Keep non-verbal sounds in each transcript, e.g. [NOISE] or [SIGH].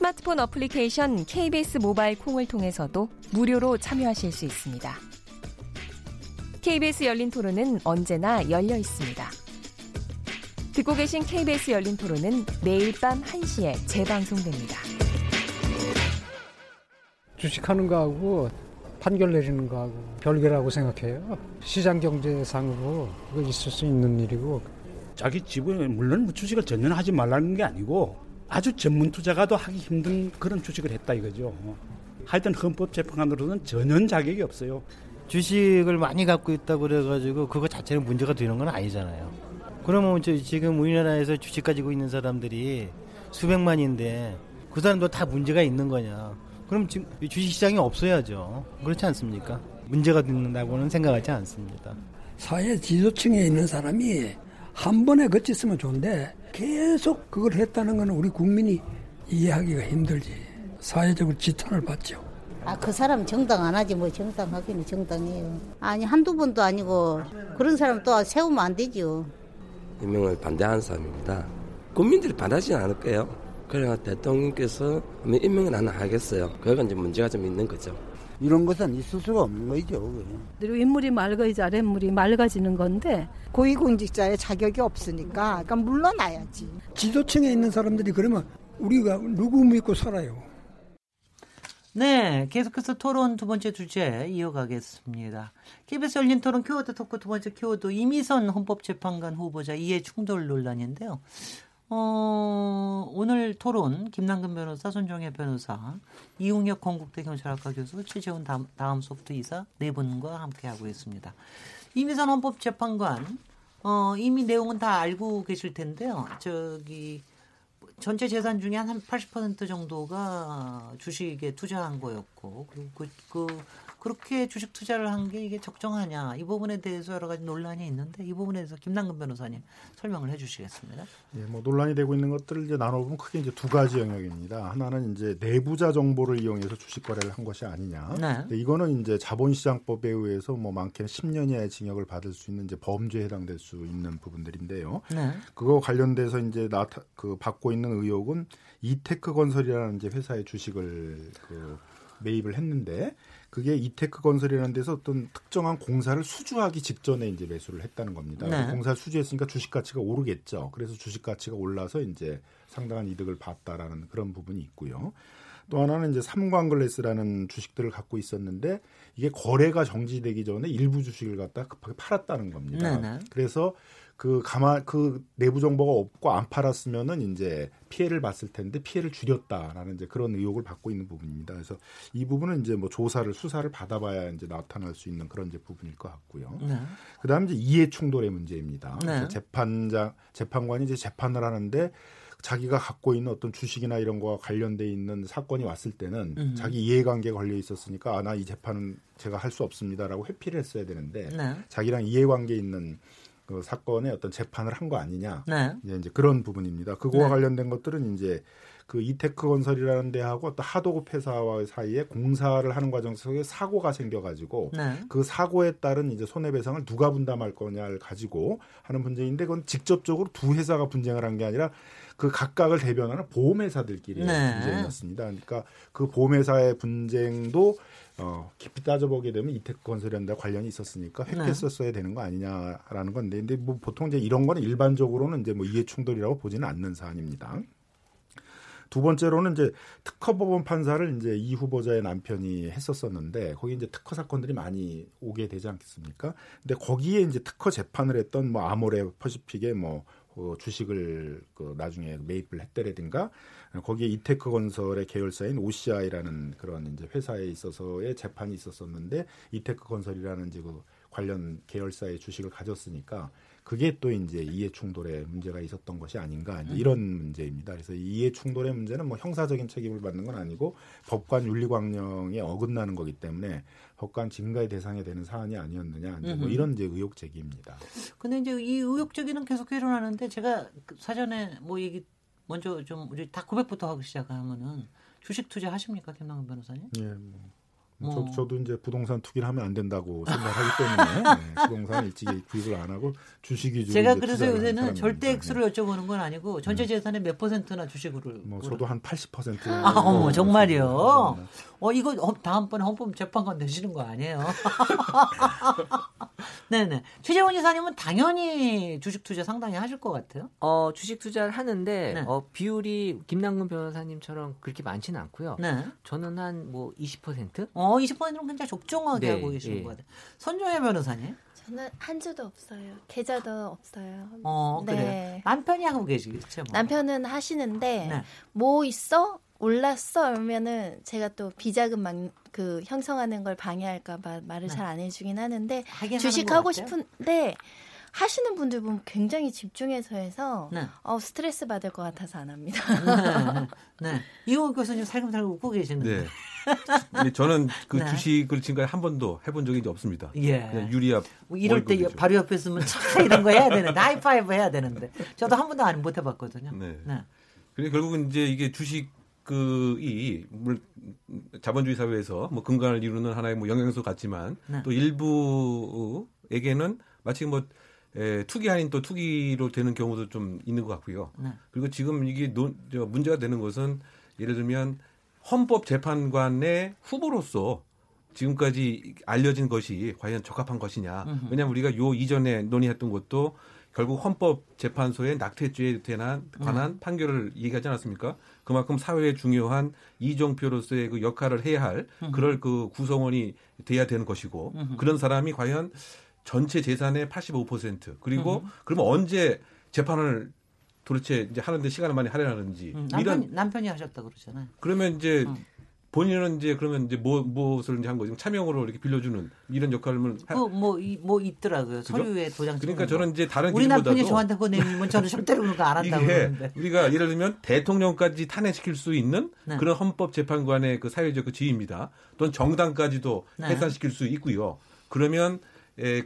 스마트폰 어플리케이션 KBS 모바일 콩을 통해서도 무료로 참여하실 수 있습니다. KBS 열린 토론은 언제나 열려 있습니다. 듣고 계신 KBS 열린 토론은 매일 밤 1시에 재방송됩니다. 주식하는 거하고 판결 내리는 거하고 별개라고 생각해요. 시장 경제상으로 그거 있을 수 있는 일이고 자기 집을 물론 뭐 주식을 전혀 하지 말라는 게 아니고 아주 전문 투자가도 하기 힘든 그런 주식을 했다 이거죠. 하여튼 헌법재판관으로는 전혀 자격이 없어요. 주식을 많이 갖고 있다고 그래가지고 그거 자체는 문제가 되는 건 아니잖아요. 그러면 지금 우리나라에서 주식 가지고 있는 사람들이 수백만인데 그 사람도 다 문제가 있는 거냐. 그럼 지금 주식시장이 없어야죠. 그렇지 않습니까? 문제가 된다고는 생각하지 않습니다. 사회 지도층에 있는 사람이 한 번에 거쳤으면 좋은데 계속 그걸 했다는 것은 우리 국민이 이해하기가 힘들지. 사회적으로 지탄을 받죠. 아, 그 사람 정당 안 하지, 뭐, 정당하기는 정당이에요. 아니, 한두 번도 아니고, 그런 사람 또 세우면 안 되죠. 임명을 반대하는 사람입니다. 국민들이 반하지 않을 거예요. 그래야 대통령께서 임명을 안 하겠어요. 그건 이제 문제가 좀 있는 거죠. 이런 것은 있을 수가 없는 거죠. 그리고 인물이 맑아야지 아랫물이 맑아지는 건데 고위공직자의 자격이 없으니까 그러니까 물러나야지. 지도층에 있는 사람들이 그러면 우리가 누구 믿고 살아요? 네, 계속해서 토론 두 번째 주제 이어가겠습니다. KBS 열린 토론 키워드 토크 두 번째 키워드 이미선 헌법재판관 후보자 이해 충돌 논란인데요. 어, 오늘 토론 김남근 변호사, 손정혜 변호사, 이웅혁 건국대 경찰학과 교수, 최재훈 다음, 다음 소프트 이사 네 분과 함께 하고 있습니다. 이미선 헌법재판관 어, 이미 내용은 다 알고 계실 텐데요. 저기 전체 재산 중에 한 80% 정도가 주식에 투자한 거였고 그리고 그, 그 그렇게 주식 투자를 한 게 이게 적정하냐 이 부분에 대해서 여러 가지 논란이 있는데 이 부분에 대해서 김남근 변호사님 설명을 해주시겠습니다. 예, 뭐 논란이 되고 있는 것들을 이제 나눠보면 크게 이제 두 가지 영역입니다. 하나는 이제 내부자 정보를 이용해서 주식 거래를 한 것이 아니냐. 네. 이거는 이제 자본시장법에 의해서 뭐 많게는 10년 이하의 징역을 받을 수 있는 이제 범죄에 해당될 수 있는 부분들인데요. 네. 그거 관련돼서 이제 나타 그 받고 있는 의혹은 이테크 건설이라는 이제 회사의 주식을 그 매입을 했는데 그게 이테크 건설이라는 데서 어떤 특정한 공사를 수주하기 직전에 이제 매수를 했다는 겁니다. 네. 공사를 수주했으니까 주식 가치가 오르겠죠. 그래서 주식 가치가 올라서 이제 상당한 이득을 봤다라는 그런 부분이 있고요. 또 하나는 이제 삼광글래스라는 주식들을 갖고 있었는데 이게 거래가 정지되기 전에 일부 주식을 갖다 급하게 팔았다는 겁니다. 네네. 네. 그래서 그 가만 그 내부 정보가 없고 안 팔았으면은 이제 피해를 봤을 텐데 피해를 줄였다라는 이제 그런 의혹을 받고 있는 부분입니다. 그래서 이 부분은 이제 뭐 조사를 수사를 받아봐야 이제 나타날 수 있는 그런 이제 부분일 것 같고요. 네. 그다음 이제 이해 충돌의 문제입니다. 네. 재판장 재판관이 이제 재판을 하는데 자기가 갖고 있는 어떤 주식이나 이런 거와 관련돼 있는 사건이 왔을 때는 음. 자기 이해관계가 걸려 있었으니까 아 나 이 재판은 제가 할 수 없습니다라고 회피를 했어야 되는데 네. 자기랑 이해관계 있는 그 사건의 어떤 재판을 한 거 아니냐. 네. 이제, 이제 그런 부분입니다. 그거와 네. 관련된 것들은 이제 그 이테크 건설이라는 데하고 또 하도급 회사와 사이에 공사를 하는 과정 속에 사고가 생겨가지고 네. 그 사고에 따른 이제 손해배상을 누가 분담할 거냐를 가지고 하는 분쟁인데 그건 직접적으로 두 회사가 분쟁을 한 게 아니라 그 각각을 대변하는 보험회사들끼리 네. 분쟁이었습니다. 그러니까 그 보험회사의 분쟁도 어, 깊이 따져보게 되면 이테크 건설연대 관련이 있었으니까 네. 획했었어야 되는 거 아니냐라는 건데, 근데 뭐 보통 이제 이런 거는 일반적으로는 이제 뭐 이해 충돌이라고 보지는 않는 사안입니다. 두 번째로는 이제 특허 법원 판사를 이제 이 후보자의 남편이 했었었는데 거기 이제 특허 사건들이 많이 오게 되지 않겠습니까? 근데 거기에 이제 특허 재판을 했던 뭐 아모레 퍼시픽의 뭐 어, 주식을 그 나중에 매입을 했다라든가 거기에 이테크 건설의 계열사인 OCI라는 그런 이제 회사에 있어서의 재판이 있었었는데 이테크 건설이라는 이제 그 관련 계열사의 주식을 가졌으니까 그게 또 이제 이해 충돌의 문제가 있었던 것이 아닌가 이런 문제입니다. 그래서 이해 충돌의 문제는 뭐 형사적인 책임을 받는 건 아니고 법관 윤리 광령에 어긋나는 거기 때문에 법관 증가의 대상이 되는 사안이 아니었느냐 뭐 이런 이제 의혹 제기입니다. 근데 이제 이 의혹 제기는 계속 일어나는데 제가 그 사전에 뭐 얘기 먼저 좀 우리 다 고백부터 하고 시작하면은 주식 투자 하십니까 김남근 변호사님? 예, 뭐. 뭐. 저, 도 이제 부동산 투기를 하면 안 된다고 생각하기 때문에 네, 부동산 일찍이 구입을 안 하고 주식 위주로 제가 그래서 요새는 절대 액수를 여쭤보는 건 아니고 전체 재산의 몇 퍼센트나 주식으로 뭐 저도 한 80%. 아, 어머 정말요. 네. 어 이거 다음번에 헌법 재판관 되시는 거 아니에요? [LAUGHS] 네네. 최재원 이사님은 당연히 주식 투자 상당히 하실 것 같아요. 어 주식 투자를 하는데 네. 어 비율이 김남근 변호사님처럼 그렇게 많지는 않고요. 네. 저는 한 뭐 20%? 어 20%는 굉장히 적정하게 네, 하고 계시는 네. 것 같아요. 선조혜 변호사님. 저는 한 주도 없어요. 계좌도 없어요. 어, 네. 그래요. 남편이 하고 계시겠죠? 뭐. 남편은 하시는데 네. 뭐 있어? 올랐어? 그러면은 제가 또 비자금 막, 그 형성하는 걸 방해할까봐 말을 네. 잘안 해주긴 하는데 주식하고 싶은데 하시는 분들 보면 굉장히 집중해서 해서 네. 어, 스트레스 받을 것 같아서 안 합니다. 네. 네. 이호 교수님 살금살금 웃고 계시는데. 네. 저는 그 네. 주식을 지금까지 한 번도 해본 적이 없습니다. 예. 그냥 유리압. 뭐 이럴 때 바로 옆에 있으면 차 이런 거 해야 되는데 하이파이브 해야 되는데 저도 한 번도 안 못 해봤거든요. 네. 네. 그래 결국은 이제 이게 주식 그이 자본주의 사회에서 뭐 근간을 이루는 하나의 뭐 영양소 같지만 네. 또 일부에게는 마치 뭐 에, 투기 아닌 또 투기로 되는 경우도 좀 있는 것 같고요. 네. 그리고 지금 이게 논, 저, 문제가 되는 것은 예를 들면 헌법재판관의 후보로서 지금까지 알려진 것이 과연 적합한 것이냐. 음흠. 왜냐하면 우리가 요 이전에 논의했던 것도 결국 헌법재판소의 낙태죄에 대한 관한 음. 판결을 얘기하지 않았습니까? 그만큼 사회에 중요한 이종표로서의 그 역할을 해야 할 음. 그럴 그 구성원이 돼야 되는 것이고 음. 그런 사람이 과연 전체 재산의 85% 그리고 음. 그러면 언제 재판을 도대체 이제 하는데 시간을 많이 할애하는지 음, 남편이, 이런 남편이 하셨다 그러잖아요. 그러면 이제 음. 본인은 이제 그러면 이제 뭐 무엇을 이제 한 거죠? 차명으로 이렇게 빌려주는 이런 역할을 뭐뭐 뭐, 뭐 있더라고요. 서류에 도장 그러니까 저는 이제 다른 우리 남편이 저한테 보내면 저는 절대로 그런 거 안 한다고 그러는데 우리가 예를 들면 대통령까지 탄핵시킬 수 있는 네. 그런 헌법재판관의 그 사회적 그 지위입니다. 또는 정당까지도 네. 해산시킬 수 있고요. 그러면 에,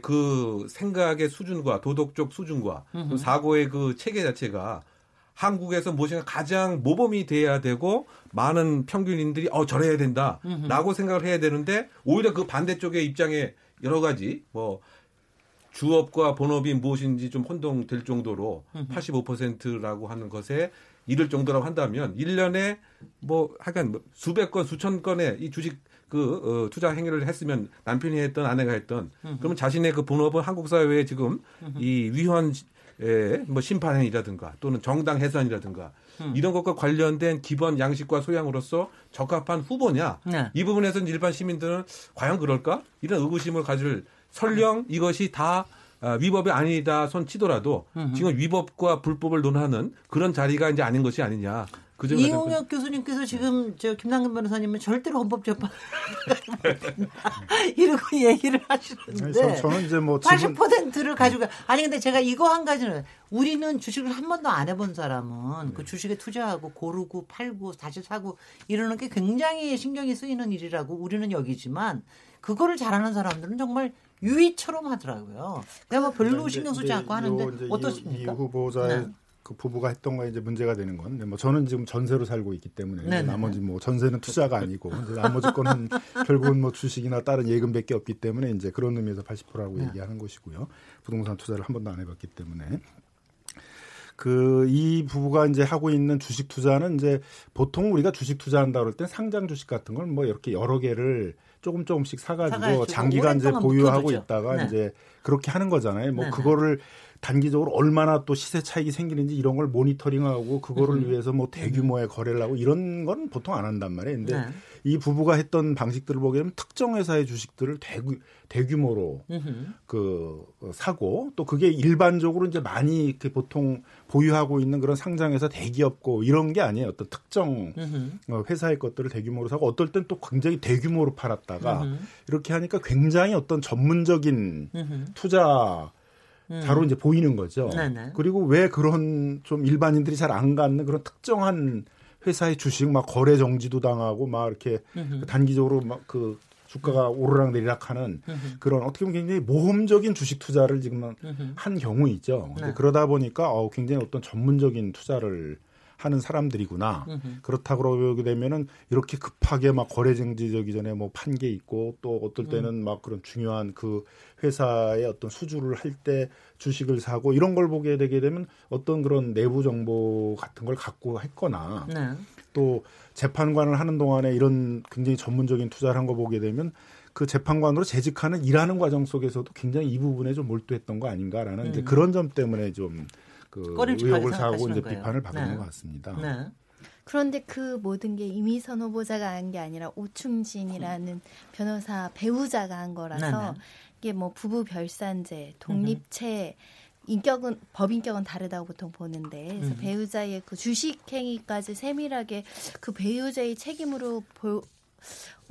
그 생각의 수준과 도덕적 수준과 또 사고의 그 체계 자체가 한국에서 무엇인가 가장 모범이 돼야 되고 많은 평균인들이 어 저래야 된다라고 생각을 해야 되는데 오히려 그 반대쪽의 입장에 여러 가지 뭐 주업과 본업이 무엇인지 좀 혼동될 정도로 85%라고 하는 것에 이를 정도라고 한다면 1년에 뭐 하여간 뭐 수백 건 수천 건의 이 주식 그 어, 투자 행위를 했으면 남편이 했던 아내가 했던 그러면 자신의 그 본업은 한국 사회에 지금 이 위헌 예, 뭐 심판행위라든가 또는 정당 해산이라든가 음. 이런 것과 관련된 기본 양식과 소양으로서 적합한 후보냐? 네. 이 부분에서는 일반 시민들은 과연 그럴까? 이런 의구심을 가질 설령 이것이 다 아, 위법이 아니다 손 치더라도 지금 위법과 불법을 논하는 그런 자리가 이제 아닌 것이 아니냐? 그 이용혁 교수님께서 지금 저 김남근 변호사님은 절대로 헌법재판 [LAUGHS] 이러고 얘기를 하시는데 아니, 저, 는 이제 뭐 80%를 가지고 아니 근데 제가 이거 한 가지는 우리는 주식을 한 번도 안 해본 사람은 네. 그 주식에 투자하고 고르고 팔고 다시 사고 이러는 게 굉장히 신경이 쓰이는 일이라고 우리는 여기지만 그거를 잘하는 사람들은 정말 유의처럼 하더라고요. 내가 뭐 별로 신경 쓰지 않고 하는데 어떻습니까? 이 후보자의 네. 그 부부가 했던 거에 이제 문제가 되는 건, 뭐 저는 지금 전세로 살고 있기 때문에 네네. 나머지 뭐 전세는 투자가 아니고 나머지 거는 [LAUGHS] 결국은 뭐 주식이나 다른 예금밖에 없기 때문에 이제 그런 의미에서 80%라고 네. 얘기하는 것이고요. 부동산 투자를 한 번도 안 해봤기 때문에. 그이 부부가 이제 하고 있는 주식 투자는 이제 보통 우리가 주식 투자한다 그럴 때 상장 주식 같은 걸 뭐 이렇게 여러 개를 조금 조금씩 사가지고 장기간 이제 보유하고 있다가 네. 이제 그렇게 하는 거잖아요. 뭐 네네. 그거를 단기적으로 얼마나 또 시세 차익이 생기는지 이런 걸 모니터링하고 그거를 음. 위해서 뭐 대규모의 거래를 하고 이런 건 보통 안 한단 말이에요. 근데 네. 이 부부가 했던 방식들을 보게 되면 특정 회사의 주식들을 대규, 대규모로 음흠. 그 사고 또 그게 일반적으로 이제 많이 이렇게 보통 보유하고 있는 그런 상장회사 대기업고 이런 게 아니에요. 어떤 특정 음흠. 회사의 것들을 대규모로 사고 어떨 땐 또 굉장히 대규모로 팔았다가 음흠. 이렇게 하니까 굉장히 어떤 전문적인 투자 음. 자로 이제 보이는 거죠. 네네. 그리고 왜 그런 좀 일반인들이 잘 안 갖는 그런 특정한 회사의 주식 막 거래 정지도 당하고 막 이렇게 그 단기적으로 막 그 주가가 오르락 내리락 하는 그런 어떻게 보면 굉장히 모험적인 주식 투자를 지금 한 경우 있죠. 네. 그러다 보니까 어, 굉장히 어떤 전문적인 투자를 하는 사람들이구나. 으흠. 그렇다 그러게 되면은 이렇게 급하게 막 거래 정지되기 전에 뭐 판 게 있고 또 어떨 때는 음. 막 그런 중요한 그 회사의 어떤 수주를 할 때 주식을 사고 이런 걸 보게 되게 되면 어떤 그런 내부 정보 같은 걸 갖고 했거나 네. 또 재판관을 하는 동안에 이런 굉장히 전문적인 투자를 한 거 보게 되면 그 재판관으로 재직하는 일하는 과정 속에서도 굉장히 이 부분에 좀 몰두했던 거 아닌가라는 음. 이제 그런 점 때문에 좀 그 의혹을 사고 이제 거예요. 비판을 받은 네. 것 같습니다. 네. 그런데 그 모든 게 이미선 후보자가 한 게 아니라 오충진이라는 변호사 배우자가 한 거라서 네네. 네. 이게 뭐 부부 별산제, 독립체 인격은 법인격은 다르다고 보통 보는데 그래서 음. 배우자의 그 주식 행위까지 세밀하게 그 배우자의 책임으로 보, 어,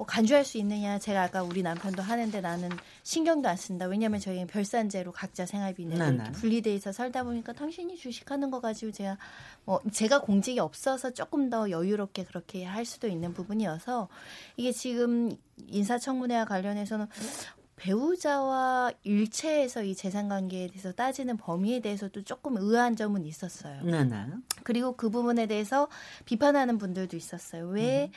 간주할 수 있느냐 제가 아까 우리 남편도 하는데 나는 신경도 안 쓴다 왜냐하면 저희는 별산제로 각자 생활비 내고 네, 네. 분리돼 있어 살다 보니까 당신이 주식하는 거 가지고 제가 뭐 제가 공직이 없어서 조금 더 여유롭게 그렇게 할 수도 있는 부분이어서 이게 지금 인사청문회와 관련해서는 배우자와 일체에서 이 재산 관계에 대해서 따지는 범위에 대해서도 조금 의아한 점은 있었어요. 네네. 그리고 그 부분에 대해서 비판하는 분들도 있었어요. 왜 음.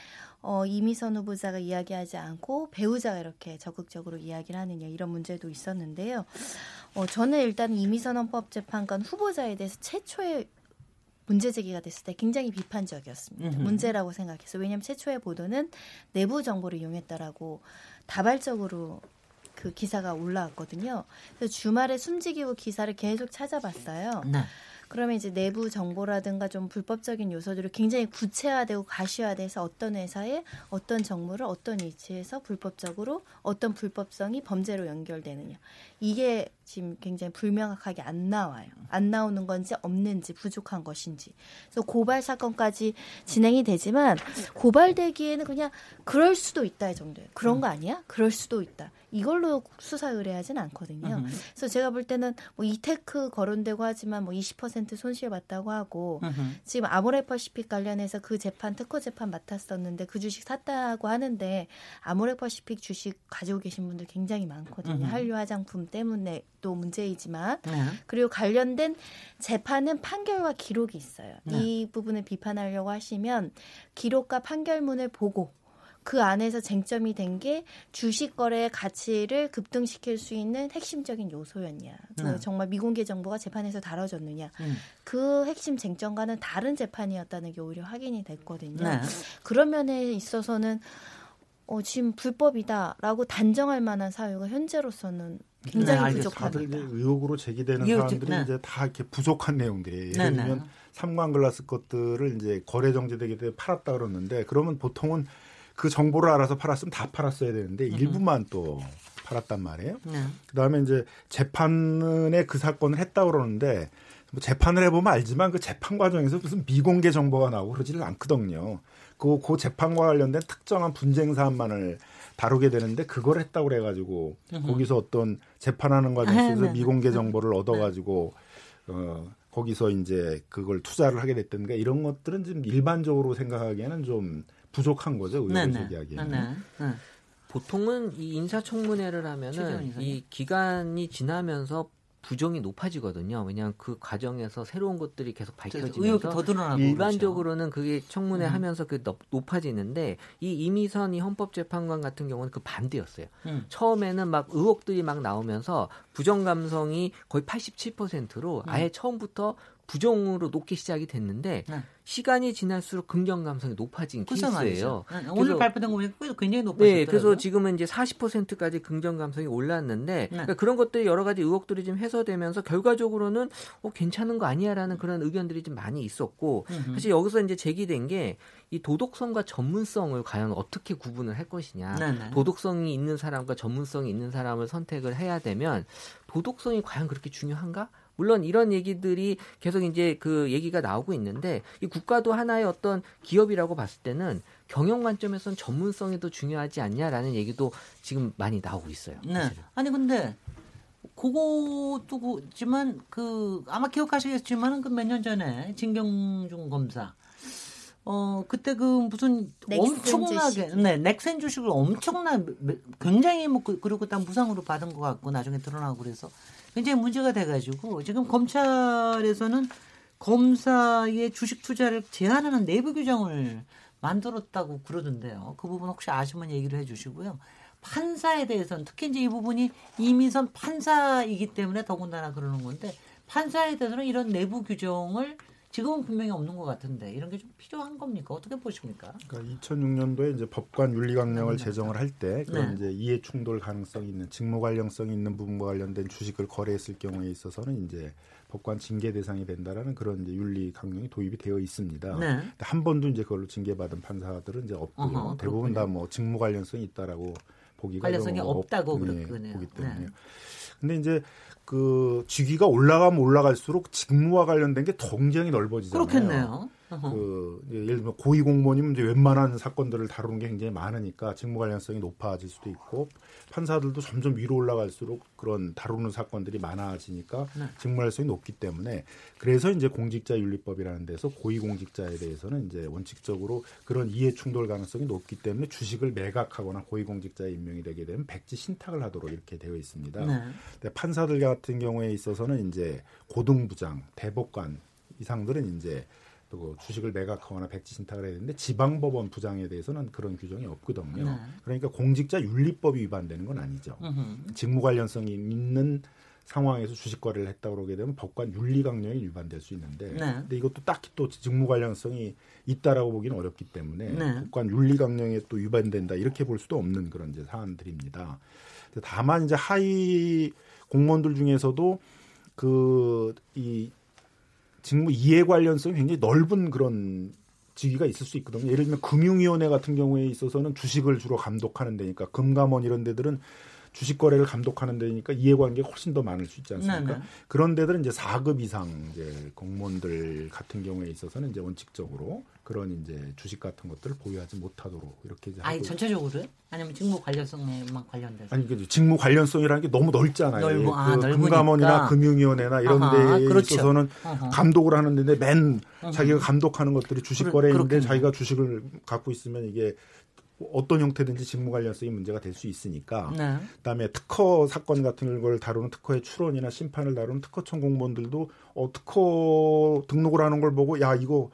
어, 이미선 후보자가 이야기하지 않고 배우자가 이렇게 적극적으로 이야기를 하느냐 이런 문제도 있었는데요. 어, 저는 일단 이미선 헌법재판관 후보자에 대해서 최초의 문제 제기가 됐을 때 굉장히 비판적이었습니다. 문제라고 생각해서 왜냐하면 최초의 보도는 내부 정보를 이용했다라고 다발적으로 그 기사가 올라왔거든요. 그래서 주말에 숨지기고 기사를 계속 찾아봤어요. 네. 그러면 이제 내부 정보라든가 좀 불법적인 요소들을 굉장히 구체화되고 가시화돼서 어떤 회사에 어떤 정보를 어떤 위치에서 불법적으로 어떤 불법성이 범죄로 연결되느냐. 이게 지금 굉장히 불명확하게 안 나와요. 안 나오는 건지 없는지 부족한 것인지. 그래서 고발 사건까지 진행이 되지만 고발되기에는 그냥 그럴 수도 있다 이 정도예요. 그런 거 아니야? 그럴 수도 있다. 이걸로 수사 의뢰하진 않거든요. 그래서 제가 볼 때는 뭐 이테크 거론되고 하지만 뭐 20% 손실 봤다고 하고 지금 아모레퍼시픽 관련해서 그 재판 특허 재판 맡았었는데 그 주식 샀다고 하는데 아모레퍼시픽 주식 가지고 계신 분들 굉장히 많거든요. 한류 화장품 때문에 또 문제이지만 네. 그리고 관련된 재판은 판결과 기록이 있어요. 네. 이 부분을 비판하려고 하시면 기록과 판결문을 보고 그 안에서 쟁점이 된 게 주식 거래의 가치를 급등시킬 수 있는 핵심적인 요소였냐. 그 네. 정말 미공개 정보가 재판에서 다뤄졌느냐. 음. 그 핵심 쟁점과는 다른 재판이었다는 게 오히려 확인이 됐거든요. 네. 그런 면에 있어서는 어, 지금 불법이다라고 단정할 만한 사유가 현재로서는 굉장히 네, 부족합니다. 다들 의혹으로 제기되는 사람들이 네. 이제 다 이렇게 부족한 내용들이에요. 예를 네, 네. 들면 삼광 글라스 것들을 이제 거래 정지되기 때문에 팔았다 그러는데 그러면 보통은 그 정보를 알아서 팔았으면 다 팔았어야 되는데 음. 일부만 또 팔았단 말이에요. 네. 그다음에 이제 재판에 그 사건을 했다 그러는데 뭐 재판을 해보면 알지만 그 재판 과정에서 무슨 미공개 정보가 나오고 그러지를 않거든요. 그, 그 재판과 관련된 특정한 분쟁 사안만을 다루게 되는데 그걸 했다고 그래가지고 거기서 어떤 재판하는 과정 에서 아, 네, 네. 미공개 정보를 네. 얻어가지고 어 거기서 이제 그걸 투자를 하게 됐던가 이런 것들은 지금 일반적으로 생각하기에는 좀 부족한 거죠 의혹을 제기하기에는. 보통은 이 인사청문회를 하면은 이 기간이 지나면서 부정이 높아지거든요. 왜냐하면 그 과정에서 새로운 것들이 계속 밝혀지면서 일반적으로는 그게 청문회 음. 하면서 그 높아지는데 이 이미선 이 헌법재판관 같은 경우는 그 반대였어요. 음. 처음에는 막 의혹들이 막 나오면서 부정 감성이 거의 87%로 음. 아예 처음부터 부정으로 높게 시작이 됐는데 네. 시간이 지날수록 긍정 감성이 높아진 케이스예요. 네, 오늘 발표된 거 보면 굉장히 높아졌더라고요. 네, 그래서 지금은 이제 40%까지 긍정 감성이 올랐는데 네. 그러니까 그런 것들이 여러 가지 의혹들이 좀 해소되면서 결과적으로는 어, 괜찮은 거 아니야라는 그런 의견들이 좀 많이 있었고 음흠. 사실 여기서 이제 제기된 게 이 도덕성과 전문성을 과연 어떻게 구분을 할 것이냐. 네네. 네. 도덕성이 있는 사람과 전문성이 있는 사람을 선택을 해야 되면 도덕성이 과연 그렇게 중요한가? 물론 이런 얘기들이 계속 이제 그 얘기가 나오고 있는데 이 국가도 하나의 어떤 기업이라고 봤을 때는 경영 관점에서는 전문성이 더 중요하지 않냐라는 얘기도 지금 많이 나오고 있어요. 네. 아니 근데 그것도 그지만 그 아마 기억하시겠지만은 그몇 년 전에 진경준 검사 어 그때 그 무슨 엄청나게 주식. 네 넥센 주식을 엄청나 굉장히 뭐 그, 그리고 딱 무상으로 받은 것 같고 나중에 드러나고 그래서 굉장히 문제가 돼가지고 지금 검찰에서는 검사의 주식 투자를 제한하는 내부 규정을 만들었다고 그러던데요. 그 부분 혹시 아시면 얘기를 해주시고요. 판사에 대해서는 특히 이제 이 부분이 이민선 판사이기 때문에 더군다나 그러는 건데 판사에 대해서는 이런 내부 규정을 지금은 분명히 없는 것 같은데 이런 게 좀 필요한 겁니까? 어떻게 보십니까? 그러니까 2006년도에 이제 법관 윤리강령을 네. 제정을 할 때 그런 네. 이제 이해 충돌 가능성이 있는 직무 관련성이 있는 부분과 관련된 주식을 거래했을 경우에 있어서는 이제 법관 징계 대상이 된다라는 그런 이제 윤리 강령이 도입이 되어 있습니다. 네. 한 번도 이제 그걸로 징계받은 판사들은 이제 없고요. 어허, 대부분 다 뭐 직무 관련성이 있다라고 보기가 관련성이 없다고 네, 그러네요. 보기 때문에. 네. 근데 이제 그 직위가 올라가면 올라갈수록 직무와 관련된 게 굉장히 넓어지잖아요. 그렇겠네요. 그 예를 들면 고위 공무원이면 이제 웬만한 사건들을 다루는 게 굉장히 많으니까 직무 관련성이 높아질 수도 있고 판사들도 점점 위로 올라갈수록 그런 다루는 사건들이 많아지니까 네. 직무 관련성이 높기 때문에 그래서 이제 공직자윤리법이라는 데서 고위 공직자에 대해서는 이제 원칙적으로 그런 이해 충돌 가능성이 높기 때문에 주식을 매각하거나 고위 공직자에 임명이 되게 되면 백지 신탁을 하도록 이렇게 되어 있습니다. 네. 근데 판사들 같은 경우에 있어서는 이제 고등부장, 대법관 이상들은 이제 또 주식을 매각하거나 백지 신탁을 해야 되는데 지방법원 부장에 대해서는 그런 규정이 없거든요. 네. 그러니까 공직자 윤리법이 위반되는 건 아니죠. 으흠. 직무 관련성이 있는 상황에서 주식 거래를 했다 그러게 되면 법관 윤리 강령이 위반될 수 있는데 네. 근데 이것도 딱히 또 직무 관련성이 있다라고 보기는 어렵기 때문에 네. 법관 윤리 강령에 또 위반된다 이렇게 볼 수도 없는 그런 이제 사안들입니다. 다만 이제 하위 공무원들 중에서도 그 이 직무 이해 관련성이 굉장히 넓은 그런 직위가 있을 수 있거든요. 예를 들면 금융위원회 같은 경우에 있어서는 주식을 주로 감독하는 데니까 금감원 이런 데들은 주식 거래를 감독하는 데니까 이해관계가 훨씬 더 많을 수 있지 않습니까? 네네. 네. 그런 데들은 이제 4급 이상 이제 공무원들 같은 경우에 있어서는 이제 원칙적으로 그런 이제 주식 같은 것들을 보유하지 못하도록 이렇게 이제 아니 전체적으로요? 아니면 직무 관련성에만 관련돼서? 아니 그 직무 관련성이라는 게 너무 넓잖아요. 넓어, 아, 그 금감원이나 금융위원회나 이런 아하, 데 그렇죠. 있어서는 어허. 감독을 하는데 맨 어허. 자기가 감독하는 것들이 주식 거래인데 자기가 주식을 갖고 있으면 이게 어떤 형태든지 직무 관련성이 문제가 될 수 있으니까 네. 그다음에 특허 사건 같은 걸 다루는 특허의 추론이나 심판을 다루는 특허청 공무원들도 어, 특허 등록을 하는 걸 보고 야 이거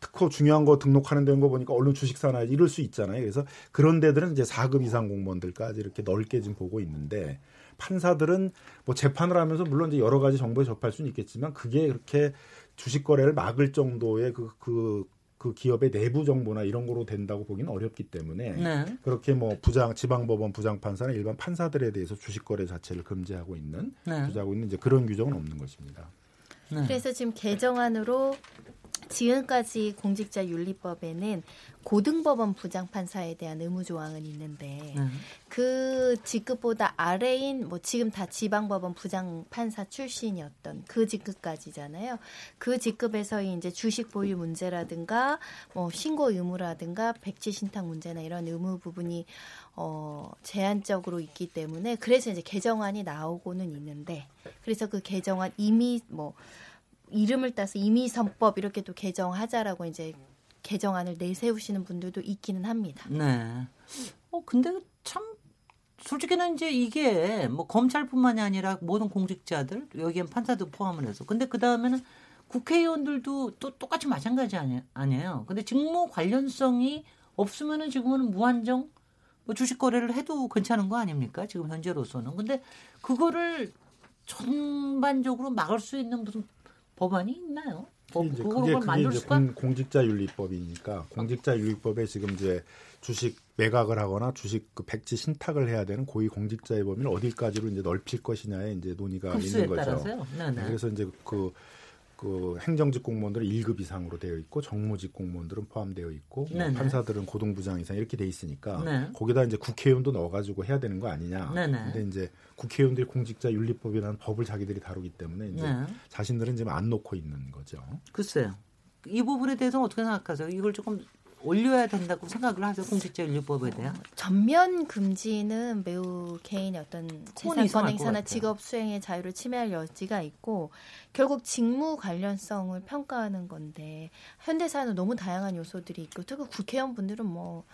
특허 중요한 거 등록하는 데는 거 보니까 얼른 주식 사나 이럴 수 있잖아요. 그래서 그런 데들은 이제 4급 이상 공무원들까지 이렇게 넓게 지금 보고 있는데 판사들은 뭐 재판을 하면서 물론 이제 여러 가지 정보에 접할 수는 있겠지만 그게 그렇게 주식 거래를 막을 정도의 그, 그, 그 기업의 내부 정보나 이런 거로 된다고 보기는 어렵기 때문에 네. 그렇게 뭐 부장 지방법원 부장 판사나 일반 판사들에 대해서 주식 거래 자체를 금지하고 있는 네. 주장하고 있는 이제 그런 규정은 없는 것입니다. 네. 그래서 지금 개정안으로 지금까지 공직자 윤리법에는 고등법원 부장판사에 대한 의무 조항은 있는데 음. 그 직급보다 아래인 뭐 지금 다 지방법원 부장판사 출신이었던 그 직급까지잖아요. 그 직급에서 이제 주식 보유 문제라든가 뭐 신고 의무라든가 백지 신탁 문제나 이런 의무 부분이 어 제한적으로 있기 때문에 그래서 이제 개정안이 나오고는 있는데 그래서 그 개정안 이미 뭐 이름을 따서 이미선법 이렇게 또 개정하자라고 이제 개정안을 내세우시는 분들도 있기는 합니다. 네. 어 근데 참 솔직히는 이제 이게 뭐 검찰뿐만이 아니라 모든 공직자들 여기엔 판사도 포함을 해서 근데 그 다음에는 국회의원들도 또 똑같이 마찬가지 아니, 아니에요. 근데 직무 관련성이 없으면은 지금은 무한정 뭐 주식 거래를 해도 괜찮은 거 아닙니까? 지금 현재로서는. 근데 그거를 전반적으로 막을 수 있는 무슨 법안이 있나요? 법, 이제 그게, 그게 이제 공, 공직자윤리법이니까 공직자윤리법에 지금 이제 주식 매각을 하거나 주식 그 백지 신탁을 해야 되는 고위 공직자의 범위를 어디까지로 이제 넓힐 것이냐에 이제 논의가 있는 거죠. 네, 네. 그래서 이제 그 그 행정직 공무원들은 1급 이상으로 되어 있고 정무직 공무원들은 포함되어 있고 뭐 판사들은 고등부장 이상 이렇게 돼 있으니까 네. 거기다 이제 국회의원도 넣어가지고 해야 되는 거 아니냐. 네네. 근데 이제 국회의원들이 공직자 윤리법이라는 법을 자기들이 다루기 때문에 이제 네. 자신들은 지금 안 놓고 있는 거죠. 글쎄요. 이 부분에 대해서 어떻게 생각하세요? 이걸 조금 올려야 된다고 생각을 하세요? 공직자윤리법에 대한? 전면 금지는 매우 개인의 어떤 재산 권 행사나 직업 수행의 자유를 침해할 여지가 있고 결국 직무 관련성을 평가하는 건데 현대사는 너무 다양한 요소들이 있고 특히 국회의원분들은 뭐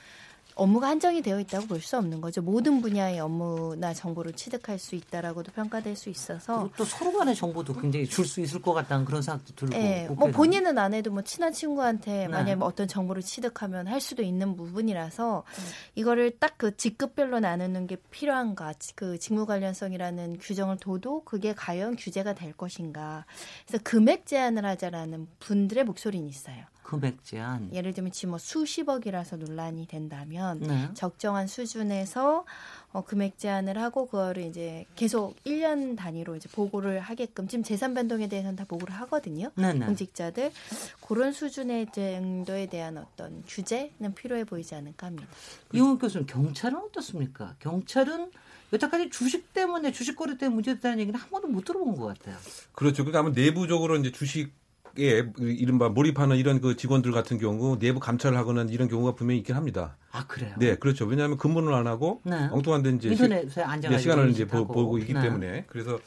업무가 한정이 되어 있다고 볼 수 없는 거죠. 모든 분야의 업무나 정보를 취득할 수 있다라고도 평가될 수 있어서 또 서로 간의 정보도 굉장히 줄 수 있을 것 같다는 그런 생각도 들고. 네, 뭐 본인은 안 해도 뭐 친한 친구한테 네. 만약에 뭐 어떤 정보를 취득하면 할 수도 있는 부분이라서 네. 이거를 딱 그 직급별로 나누는 게 필요한가? 그 직무 관련성이라는 규정을 둬도 그게 과연 규제가 될 것인가? 그래서 금액 제한을 하자라는 분들의 목소리는 있어요. 금액 제한. 예를 들면 지금 뭐 수십억이라서 논란이 된다면 네. 적정한 수준에서 어, 금액 제한을 하고 그거를 이제 계속 1년 단위로 이제 보고를 하게끔 지금 재산 변동에 대해서는 다 보고를 하거든요. 네네. 네. 공직자들 그런 수준의 정도에 대한 어떤 규제는 필요해 보이지 않을까 합니다. 이용 교수님 경찰은 어떻습니까? 경찰은 여태까지 주식 때문에 주식 거래 때문에 문제됐다는 얘기는 한 번도 못 들어본 것 같아요. 그렇죠. 그러니까 아마 내부적으로 이제 주식 에 이른바 몰입하는 이런 그 직원들 같은 경우 내부 감찰을 하거나 이런 경우가 분명히 있긴 합니다. 아 그래요? 네, 그렇죠. 왜냐하면 근무를 안 하고 네. 엉뚱한 데 이제 인터넷에 앉아 네, 시간을 이제 보, 고 있기 네. 때문에 그래서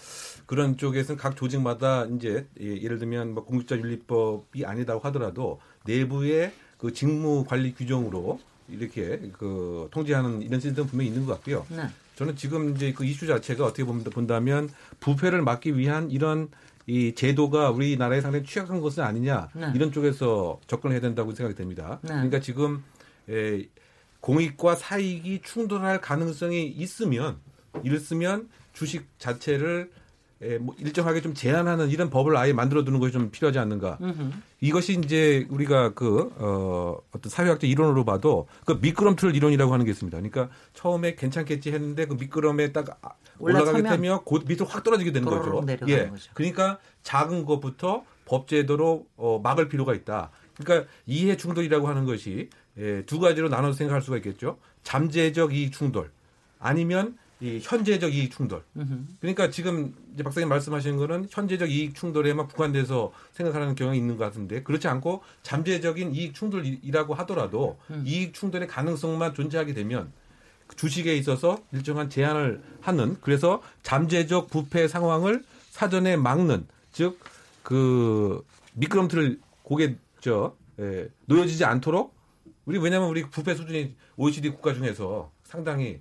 그런 쪽에서는 각 조직마다 이제 예, 예를 들면 뭐 공직자 윤리법이 아니다고 하더라도 내부의 그 직무 관리 규정으로 이렇게 그 통제하는 이런 시스템 분명히 있는 것 같고요. 네. 저는 지금 이제 그 이슈 자체가 어떻게 본다면 부패를 막기 위한 이런 이 제도가 우리나라에 상당히 취약한 것은 아니냐 네. 이런 쪽에서 접근을 해야 된다고 생각이 됩니다. 네. 그러니까 지금 에, 공익과 사익이 충돌할 가능성이 있으면 이랬으면 주식 자체를 에, 뭐 일정하게 좀 제한하는 이런 법을 아예 만들어 두는 것이 좀 필요하지 않는가. 으흠. 이것이 이제 우리가 그, 어, 어떤 사회학적 이론으로 봐도 그 미끄럼틀 이론이라고 하는 게 있습니다. 그러니까 처음에 괜찮겠지 했는데 그 미끄럼에 딱 올라가게 되면 곧 밑으로 확 떨어지게 되는 거죠. 예. 거죠. 그러니까 작은 것부터 법제도로 어, 막을 필요가 있다. 그러니까 이해 충돌이라고 하는 것이 예, 두 가지로 나눠서 생각할 수가 있겠죠. 잠재적 이익 충돌 아니면 이 현재적 이익 충돌. 그러니까 지금 이제 박사님 말씀하시는 거는 현재적 이익 충돌에만 국한돼서 생각하는 경향이 있는 것 같은데 그렇지 않고 잠재적인 이익 충돌이라고 하더라도 음. 이익 충돌의 가능성만 존재하게 되면 주식에 있어서 일정한 제한을 하는 그래서 잠재적 부패 상황을 사전에 막는 즉 그 미끄럼틀을 고개 저 예, 놓여지지 않도록 우리 왜냐하면 우리 부패 수준이 OECD 국가 중에서 상당히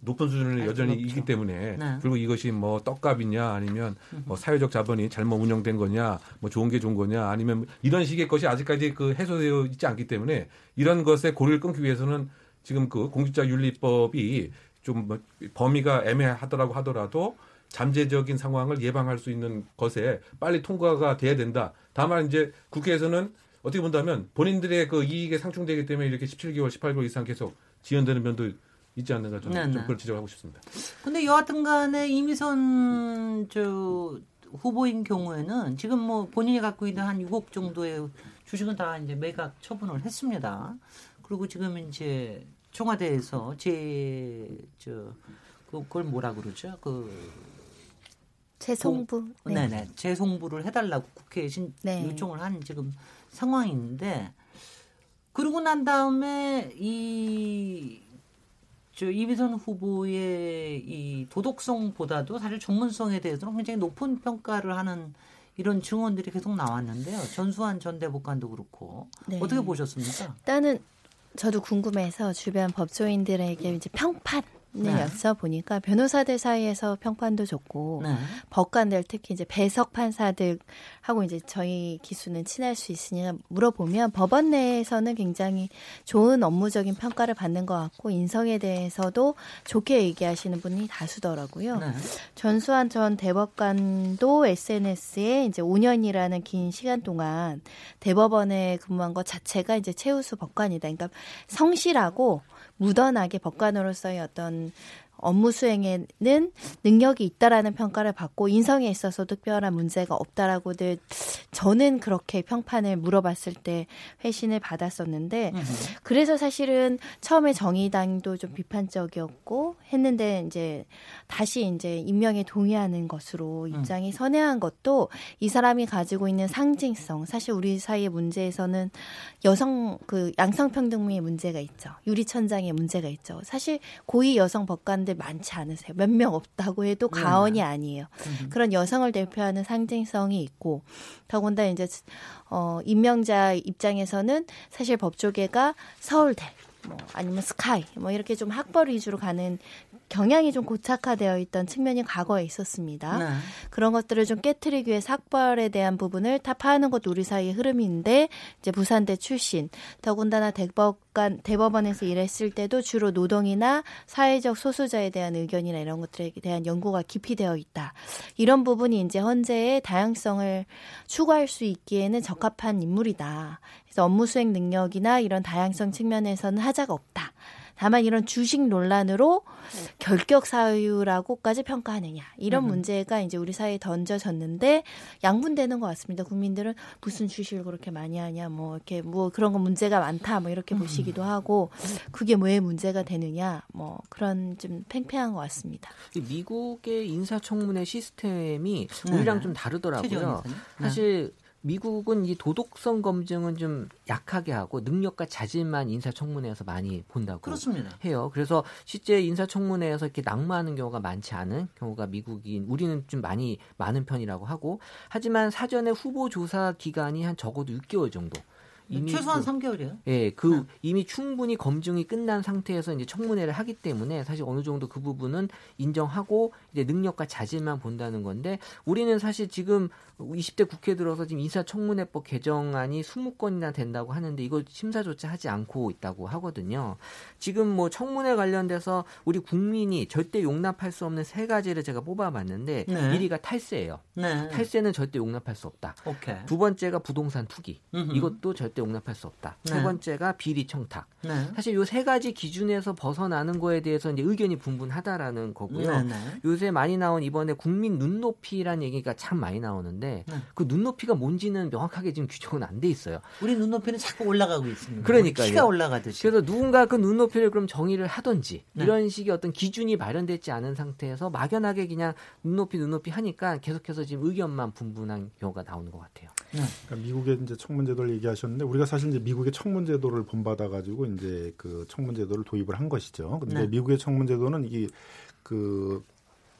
높은 수준을 여전히 높죠. 있기 때문에 네. 그리고 이것이 뭐 떡값이냐 아니면 뭐 사회적 자본이 잘못 운영된 거냐 뭐 좋은 게 좋은 거냐 아니면 이런 식의 것이 아직까지 그 해소되어 있지 않기 때문에 이런 것에 고리를 끊기 위해서는 지금 그 공직자 윤리법이 좀 뭐 범위가 애매하더라고 하더라도 잠재적인 상황을 예방할 수 있는 것에 빨리 통과가 돼야 된다. 다만 이제 국회에서는 어떻게 본다면 본인들의 그 이익에 상충되기 때문에 이렇게 17개월, 18개월 이상 계속 지연되는 면도 있지 않는가 저는 네, 좀 네. 그걸 지적하고 싶습니다. 근데 여하튼 간에 이미선 저 후보인 경우에는 지금 뭐 본인이 갖고 있는 한 6억 정도의 주식은 다 이제 매각 처분을 했습니다. 그리고 지금 이제 청와대에서 제 저 그걸 뭐라 그러죠? 그 재송부. 네. 네네. 재송부를 해달라고 국회에 신, 네. 요청을 한 지금 상황인데 그러고 난 다음에 이 저 이비선 후보의 이 도덕성보다도 사실 전문성에 대해서는 굉장히 높은 평가를 하는 이런 증언들이 계속 나왔는데요. 전수환 전 대법관도 그렇고 네. 어떻게 보셨습니까? 일단은 저도 궁금해서 주변 법조인들에게 이제 평판 네. 여쭤보니까 변호사들 사이에서 평판도 좋고 네. 법관들 특히 이제 배석 판사들 하고 이제 저희 기수는 친할 수 있으냐 물어보면 법원 내에서는 굉장히 좋은 업무적인 평가를 받는 것 같고 인성에 대해서도 좋게 얘기하시는 분이 다수더라고요. 네. 전수환 전 대법관도 SNS에 이제 5년이라는 긴 시간 동안 대법원에 근무한 것 자체가 이제 최우수 법관이다. 그러니까 성실하고 무던하게 법관으로서의 어떤 업무 수행에는 능력이 있다라는 평가를 받고 인성에 있어서 특별한 문제가 없다라고들 저는 그렇게 평판을 물어봤을 때 회신을 받았었는데 그래서 사실은 처음에 정의당도 좀 비판적이었고 했는데 이제 다시 이제 임명에 동의하는 것으로 입장이 선회한 것도 이 사람이 가지고 있는 상징성 사실 우리 사이의 문제에서는 여성 그 양성평등의 문제가 있죠. 유리천장의 문제가 있죠. 사실 고위 여성 법관 사람들 많지 않으세요. 몇 명 없다고 해도 네. 가언이 아니에요. 음. 그런 여성을 대표하는 상징성이 있고 더군다나 이제 어 임명자 입장에서는 사실 법조계가 서울대 뭐 아니면 스카이 뭐 이렇게 좀 학벌 위주로 가는 경향이 좀 고착화되어 있던 측면이 과거에 있었습니다. 네. 그런 것들을 좀 깨뜨리기 위해 삭발에 대한 부분을 타파하는 것도 우리 사이의 흐름인데 이제 부산대 출신 더군다나 대법 관 대법원에서 일했을 때도 주로 노동이나 사회적 소수자에 대한 의견이나 이런 것들에 대한 연구가 깊이 되어 있다. 이런 부분이 이제 헌재의 다양성을 추구할 수 있기에는 적합한 인물이다. 그래서 업무 수행 능력이나 이런 다양성 측면에서는 하자가 없다. 다만 이런 주식 논란으로 결격 사유라고까지 평가하느냐 이런 음. 문제가 이제 우리 사회에 던져졌는데 양분되는 것 같습니다. 국민들은 무슨 주식을 그렇게 많이 하냐 뭐 이렇게 뭐 그런 거 문제가 많다 뭐 이렇게 음. 보시기도 하고 그게 왜 문제가 되느냐 뭐 그런 좀 팽팽한 것 같습니다. 미국의 인사청문회 시스템이 우리랑 네. 좀 다르더라고요. 사실 네. 미국은 이 도덕성 검증은 좀 약하게 하고 능력과 자질만 인사청문회에서 많이 본다고 그렇습니다. 해요. 그래서 실제 인사청문회에서 이렇게 낙마하는 경우가 많지 않은 경우가 미국인 우리는 좀 많이 많은 편이라고 하고 하지만 사전에 후보 조사 기간이 한 적어도 6개월 정도 이미 최소한 그, 3개월이요. 예, 그 네. 이미 충분히 검증이 끝난 상태에서 이제 청문회를 하기 때문에 사실 어느 정도 그 부분은 인정하고 이제 능력과 자질만 본다는 건데 우리는 사실 지금 20대 국회 들어서 지금 인사청문회법 개정안이 20건이나 된다고 하는데 이걸 심사조차 하지 않고 있다고 하거든요. 지금 뭐 청문회 관련돼서 우리 국민이 절대 용납할 수 없는 세 가지를 제가 뽑아봤는데 네. 1위가 탈세예요. 네. 탈세는 절대 용납할 수 없다. 오케이. 두 번째가 부동산 투기. 음흠. 이것도 절대 용납할 수 없다. 네. 세 번째가 비리 청탁. 네. 사실 요 세 가지 기준에서 벗어나는 거에 대해서 이제 의견이 분분하다라는 거고요. 네, 네. 요새 많이 나온 이번에 국민 눈높이란 얘기가 참 많이 나오는데 네. 그 눈높이가 뭔지는 명확하게 지금 규정은 안 돼 있어요. 우리 눈높이는 자꾸 올라가고 있습니다. 그러니까 키가 올라가듯이. 그래서 누군가 그 눈높이를 그럼 정의를 하든지 이런 식의 어떤 기준이 마련되지 않은 상태에서 막연하게 그냥 눈높이 눈높이 하니까 계속해서 지금 의견만 분분한 경우가 나오는 것 같아요. 네. 그러니까 미국의 이제 청문제도를 얘기하셨는데 우리가 사실 이제 미국의 청문 제도를 본받아 가지고 이제 그 청문 제도를 도입을 한 것이죠. 근데 네. 미국의 청문 제도는 이게 그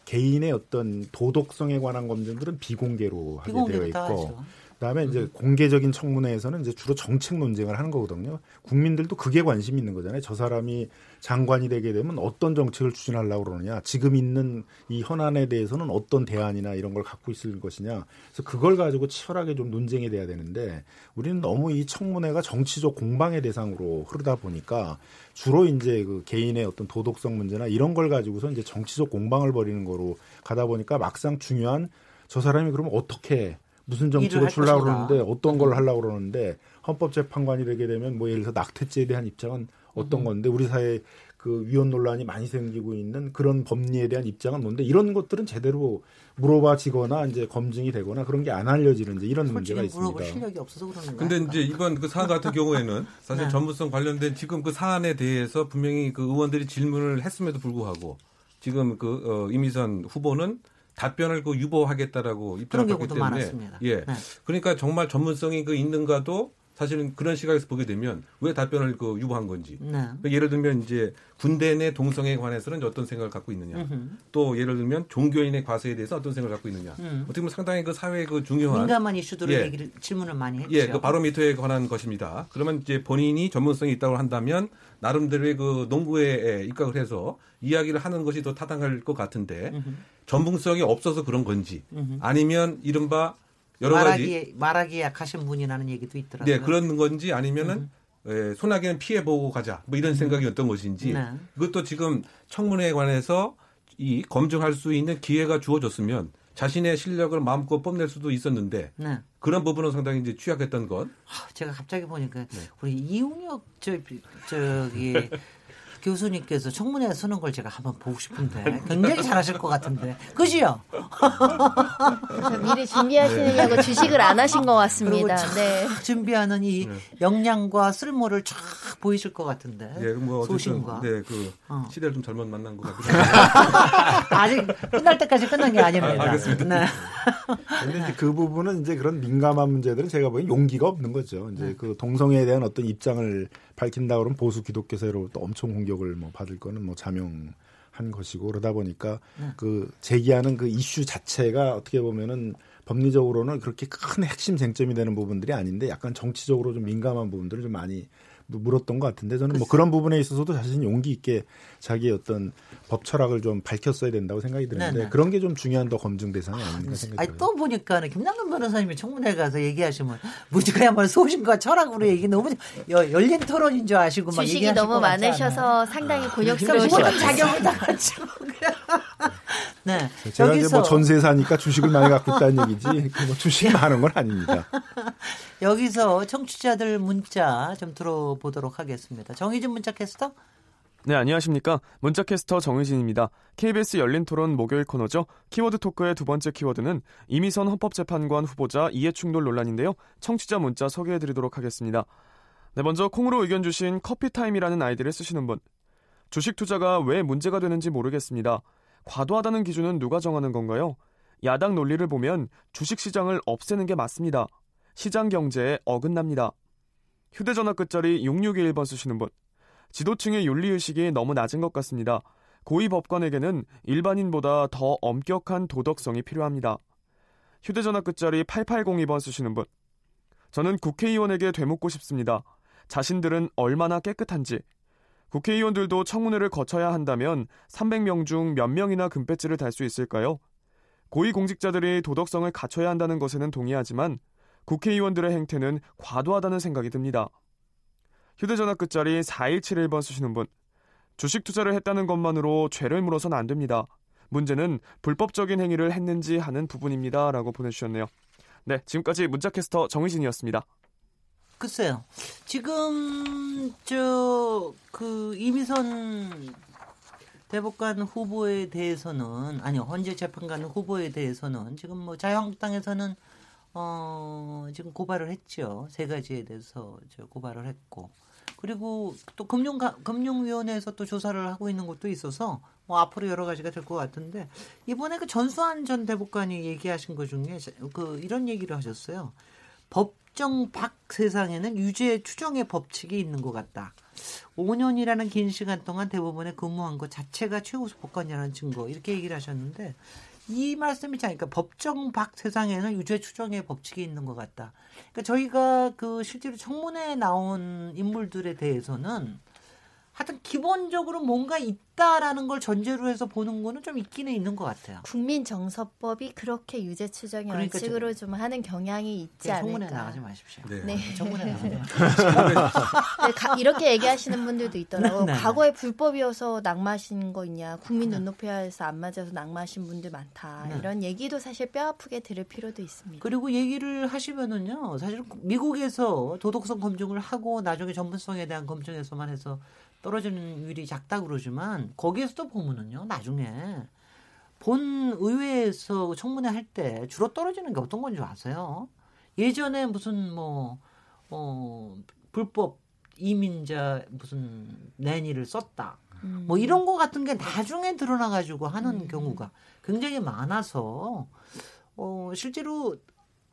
개인의 어떤 도덕성에 관한 검증들은 비공개로 하게 되어 있고 그다음에 이제 음. 공개적인 청문회에서는 이제 주로 정책 논쟁을 하는 거거든요. 국민들도 그게 관심 있는 거잖아요. 저 사람이 장관이 되게 되면 어떤 정책을 추진하려고 그러느냐. 지금 있는 이 현안에 대해서는 어떤 대안이나 이런 걸 갖고 있을 것이냐. 그래서 그걸 가지고 치열하게 좀 논쟁이 돼야 되는데 우리는 너무 이 청문회가 정치적 공방의 대상으로 흐르다 보니까 주로 이제 그 개인의 어떤 도덕성 문제나 이런 걸 가지고서 이제 정치적 공방을 벌이는 거로 가다 보니까 막상 중요한 저 사람이 그러면 어떻게 무슨 정책을 주려고 그러는데 어떤 걸 음. 하려고 그러는데 헌법재판관이 되게 되면 뭐 예를 들어서 낙태죄에 대한 입장은 어떤 음. 건데 우리 사회 그 위헌 논란이 많이 생기고 있는 그런 법리에 대한 입장은 뭔데 이런 것들은 제대로 물어봐지거나 이제 검증이 되거나 그런 게 안 알려지는 이제 이런 문제가 있습니다. 실력이 없어서 그러는 근데 이제 이번 그 사안 같은 경우에는 사실 네. 전문성 관련된 지금 그 사안에 대해서 분명히 그 의원들이 질문을 했음에도 불구하고 지금 그 어, 이미선 후보는 답변을 그 유보하겠다라고 입장을 했기 때문에 많았습니다. 예. 네. 그러니까 정말 전문성이 그 있는가도 사실은 그런 시각에서 보게 되면 왜 답변을 그 유보한 건지. 네. 그러니까 예를 들면 이제 군대 내 동성에 관해서는 어떤 생각을 갖고 있느냐. 음흠. 또 예를 들면 종교인의 과세에 대해서 어떤 생각을 갖고 있느냐. 음. 어떻게 보면 상당히 그 사회 그 중요한 민감한 이슈들을 예. 얘기를 질문을 많이 했죠. 예, 그 바로미터에 관한 것입니다. 그러면 이제 본인이 전문성이 있다고 한다면 나름대로의 그 농구에 입각을 해서 이야기를 하는 것이 더 타당할 것 같은데 음흠. 전문성이 없어서 그런 건지 음흠. 아니면 이른바 여러 말하기에, 가지 말하기에 약하신 분이라는 얘기도 있더라고요. 네, 그런 건지 아니면은 예, 소나기는 피해 보고 가자. 뭐 이런 음. 생각이었던 것인지. 네. 그것도 지금 청문회에 관해서 이 검증할 수 있는 기회가 주어졌으면 자신의 실력을 마음껏 뽐낼 수도 있었는데 네. 그런 부분은 상당히 이제 취약했던 것. 제가 갑자기 보니까 네. 우리 이용혁 저 저기 [LAUGHS] 교수님께서 청문회 쓰는 걸 제가 한번 보고 싶은데 굉장히 잘하실 것 같은데 그지요? 미리 준비하시느냐고 주식을 안 하신 것 같습니다. 네. 준비하는 이 네. 역량과 쓸모를 쫙 보이실 것 같은데. 네, 뭐 소신과. 네, 그 어. 시대를 좀 잘못 만난 것 같기도 [LAUGHS] 아직 끝날 때까지 끝난 게 아닙니다. 아, 알겠습니다. 네. 근데 이제 그 부분은 이제 그런 민감한 문제들은 제가 보기엔 용기가 없는 거죠. 이제 네. 그 동성애에 대한 어떤 입장을 밝힌다 그러면 보수 기독교 세로부터 엄청 공격을 뭐 받을 거는 뭐 자명 한 것이고 그러다 보니까 네. 그 제기하는 그 이슈 자체가 어떻게 보면은 법리적으로는 그렇게 큰 핵심 쟁점이 되는 부분들이 아닌데 약간 정치적으로 좀 민감한 부분들을 좀 많이 물었던 것 같은데 저는 뭐 그런 부분에 있어서도 자신 용기 있게 자기의 어떤 법 철학을 좀 밝혔어야 된다고 생각이 드는데 네네. 그런 게 좀 중요한 더 검증 대상이 아닌가 생각이 또 보니까는 김남근 변호사님이 청문회 가서 얘기하시면 무지가야말 소신과 철학으로 얘기 너무 열린 토론인 줄 아시고 막 주식이 너무 많으셔서 상당히 곤욕스러우시고 자격을 다 갖추고 [LAUGHS] 네. 제가 여기서 뭐 전세 사니까 주식을 많이 갖고 있다는 얘기지 뭐 주식이 많은 건 아닙니다. [LAUGHS] 여기서 청취자들 문자 좀 들어보도록 하겠습니다. 정희진 문자 캐스터. 네, 안녕하십니까. 문자캐스터 정의진입니다. KBS 열린 토론 목요일 코너죠. 키워드 토크의 두 번째 키워드는 이미선 헌법재판관 후보자 이해충돌 논란인데요. 청취자 문자 소개해드리도록 하겠습니다. 네, 먼저 콩으로 의견 주신 커피타임이라는 아이디를 쓰시는 분. 주식 투자가 왜 문제가 되는지 모르겠습니다. 과도하다는 기준은 누가 정하는 건가요? 야당 논리를 보면 주식 시장을 없애는 게 맞습니다. 시장 경제에 어긋납니다. 휴대전화 끝자리 6621번 쓰시는 분. 지도층의 윤리의식이 너무 낮은 것 같습니다. 고위 법관에게는 일반인보다 더 엄격한 도덕성이 필요합니다. 휴대전화 끝자리 8802번 쓰시는 분. 저는 국회의원에게 되묻고 싶습니다. 자신들은 얼마나 깨끗한지, 국회의원들도 청문회를 거쳐야 한다면 300명 중 몇 명이나 금배지를 달 수 있을까요? 고위공직자들이 도덕성을 갖춰야 한다는 것에는 동의하지만 국회의원들의 행태는 과도하다는 생각이 듭니다. 휴대전화 끝자리 4171번 쓰시는 분. 주식 투자를 했다는 것만으로 죄를 물어서는 안 됩니다. 문제는 불법적인 행위를 했는지 하는 부분입니다. 라고 보내주셨네요. 네, 지금까지 문자캐스터 정의진이었습니다. 글쎄요. 지금 저 그 이미선 대법관 후보에 대해서는 아니요 헌재 재판관 후보에 대해서는 지금 뭐 자유한국당에서는 어 지금 고발을 했죠 세 가지에 대해서 저 고발을 했고 그리고 또 금융 금융위원회에서 또 조사를 하고 있는 것도 있어서 뭐 앞으로 여러 가지가 될 것 같은데 이번에 그 전수환 전 대법관이 얘기하신 것 중에 그 이런 얘기를 하셨어요. 법 법정 밖 세상에는 유죄 추정의 법칙이 있는 것 같다. 5년이라는 긴 시간 동안 대법원에 근무한 것 자체가 최우수 법관이라는 증거 이렇게 얘기를 하셨는데 이 말씀이지 않으니까 법정 밖 세상에는 유죄 추정의 법칙이 있는 것 같다. 그러니까 저희가 그 실제로 청문회에 나온 인물들에 대해서는 하여튼 기본적으로 뭔가 있다라는 걸 전제로 해서 보는 거는 좀 있기는 있는 것 같아요. 국민 정서법이 그렇게 유죄 추정의 그러니까 원칙으로 좀 하는 경향이 있지 네, 않을까. 청문회 나가지 마십시오. 네. 네. 청문회 나가지 마십시오. [LAUGHS] 네, 이렇게 얘기하시는 분들도 있더라고요. 네, 네. 과거에 불법이어서 낙마하신 거 있냐. 국민 네. 눈높이에서 안 맞아서 낙마하신 분들 많다. 네. 이런 얘기도 사실 뼈아프게 들을 필요도 있습니다. 그리고 얘기를 하시면은요. 사실 미국에서 도덕성 검증을 하고 나중에 전문성에 대한 검증에서만 해서 떨어지는 율이 작다 그러지만 거기에서도 보면은요 나중에 본 의회에서 청문회 할 때 주로 떨어지는 게 어떤 건지 아세요? 예전에 무슨 뭐 어, 불법 이민자 무슨 내니를 썼다. 음. 뭐 이런 거 같은 게 나중에 드러나 가지고 하는 음. 경우가 굉장히 많아서 어 실제로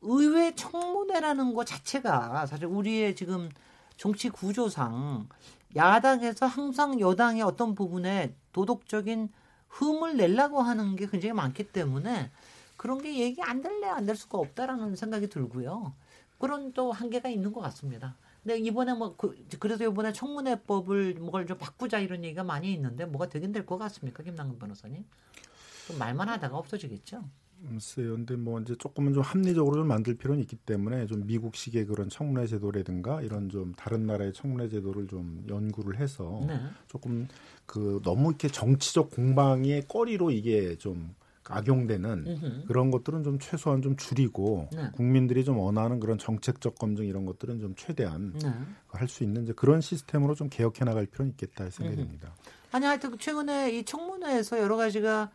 의회 청문회라는 것 자체가 사실 우리의 지금 정치 구조상 야당에서 항상 여당의 어떤 부분에 도덕적인 흠을 내려고 하는 게 굉장히 많기 때문에 그런 게 얘기 안 될래 안 될 수가 없다라는 생각이 들고요. 그런 또 한계가 있는 것 같습니다. 근데 이번에 뭐 그, 그래서 이번에 청문회법을 뭐를 좀 바꾸자 이런 얘기가 많이 있는데 뭐가 되긴 될 것 같습니까, 김남근 변호사님? 말만 하다가 없어지겠죠. 글쎄요. 근데 뭐 이제 조금은 좀 합리적으로 좀 만들 필요는 있기 때문에 좀 미국식의 그런 청문회 제도라든가 이런 좀 다른 나라의 청문회 제도를 좀 연구를 해서 네. 조금 그 너무 이렇게 정치적 공방의 꺼리로 이게 좀 악용되는 음흠. 그런 것들은 좀 최소한 좀 줄이고 네. 국민들이 좀 원하는 그런 정책적 검증 이런 것들은 좀 최대한 네. 할수 있는 이제 그런 시스템으로 좀 개혁해 나갈 필요는 있겠다 생각이. 듭니다. 아니 하여튼 최근에 이 청문회에서 여러 가지가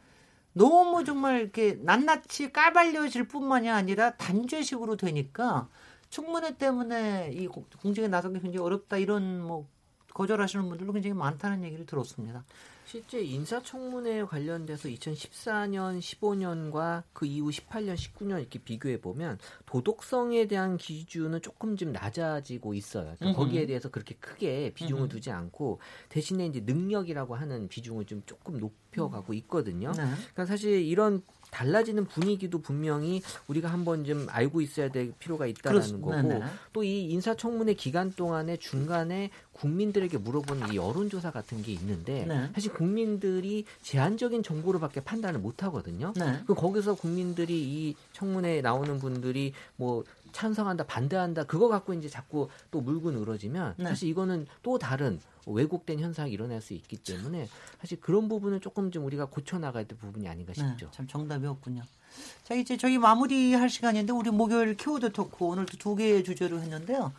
너무 정말 이렇게 낱낱이 까발려질 뿐만이 아니라 단죄식으로 되니까 청문회 때문에 이 공직에 나서기 굉장히 어렵다 이런 뭐 거절하시는 분들도 굉장히 많다는 얘기를 들었습니다. 실제 인사청문회 관련돼서 2014년, 15년과 그 이후 18년, 19년 이렇게 비교해 보면 도덕성에 대한 기준은 조금 좀 낮아지고 있어요. 그러니까 거기에 대해서 그렇게 크게 비중을 두지 않고 대신에 이제 능력이라고 하는 비중을 좀 조금 높여가고 있거든요. 네. 그러니까 사실 이런 달라지는 분위기도 분명히 우리가 한번 좀 알고 있어야 될 필요가 있다라는 거고 또 이 인사청문회 기간 동안에 중간에 국민들에게 물어보는 이 여론조사 같은 게 있는데 네. 사실 국민들이 제한적인 정보로밖에 판단을 못 하거든요. 네. 그 거기서 국민들이 이 청문회에 나오는 분들이 뭐 찬성한다, 반대한다, 그거 갖고 이제 자꾸 또 물고 늘어지면 네. 사실 이거는 또 다른 왜곡된 현상이 일어날 수 있기 때문에 사실 그런 부분은 조금 좀 우리가 고쳐 나가야 될 부분이 아닌가 네, 싶죠. 네, 참 정답이 없군요. 자 이제 저희 마무리할 시간인데 우리 목요일 키워드 토크 오늘도 두 개의 주제로 했는데요.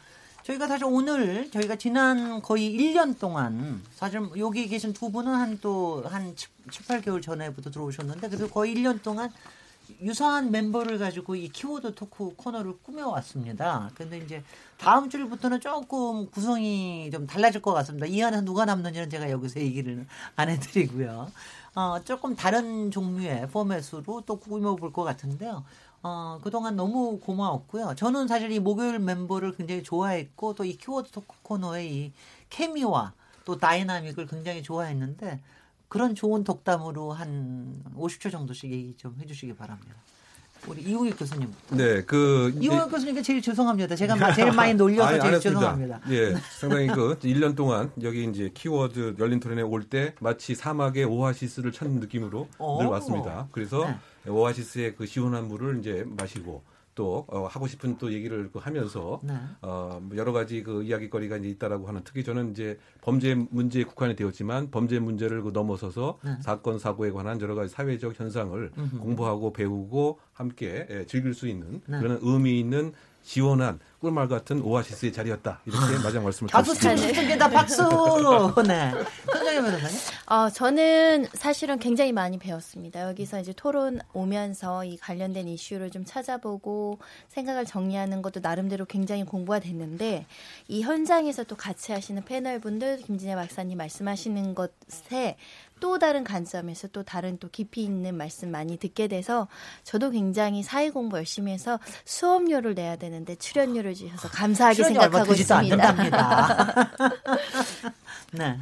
저희가 사실 오늘 저희가 지난 거의 1년 동안 사실 여기 계신 두 분은 한 또한 한 7, 8개월 전에부터 들어오셨는데 그래도 거의 1년 동안 유사한 멤버를 가지고 이 키워드 토크 코너를 꾸며왔습니다. 근데 이제 다음 주부터는 조금 구성이 좀 달라질 것 같습니다. 이 안에 누가 남는지는 제가 여기서 얘기를 안 해드리고요. 어, 조금 다른 종류의 포맷으로 또 꾸며볼 것 같은데요. 어, 그동안 너무 고마웠고요. 저는 사실 이 목요일 멤버를 굉장히 좋아했고 또 이 키워드 토크 코너의 이 케미와 또 다이나믹을 굉장히 좋아했는데 그런 좋은 덕담으로 한 50초 정도씩 얘기 좀 해주시기 바랍니다. 우리 이우익 교수님. 네, 그 이우익 교수님께 제일 죄송합니다. 제가 제일 많이 놀려서 [LAUGHS] 아니, 제일 죄송합니다. 예, 상당히 그 1년 동안 여기 이제 키워드 열린 토론에 올 때 마치 사막의 오아시스를 찾는 느낌으로 늘 왔습니다. 그래서 네. 오아시스의 그 시원한 물을 이제 마시고 또 어, 하고 싶은 또 얘기를 그 하면서 네. 어, 뭐 여러 가지 그 이야기거리가 이제 있다라고 하는 특히 저는 이제 범죄 문제에 국한이 되었지만 범죄 문제를 그 넘어서서 네. 사건 사고에 관한 여러 가지 사회적 현상을 음흠. 공부하고 배우고 함께 예, 즐길 수 있는 네. 그런 의미 있는 시원한 꿀말 같은 오아시스의 자리였다. 이렇게 아, 마지막 말씀을 박수 치겠습니다. 박수. [LAUGHS] 네. 변호사님. 어, 저는 사실은 굉장히 많이 배웠습니다. 여기서 이제 토론 오면서 이 관련된 이슈를 좀 찾아보고 생각을 정리하는 것도 나름대로 굉장히 공부가 됐는데 이 현장에서 또 같이 하시는 패널 분들 김진애 박사님 말씀하시는 것에 또 다른 관점에서 또 다른 또 깊이 있는 말씀 많이 듣게 돼서 저도 굉장히 사회 공부 열심히 해서 수업료를 내야 되는데 출연료를 주셔서 감사하게 생각하고 있습니다. [LAUGHS] 네.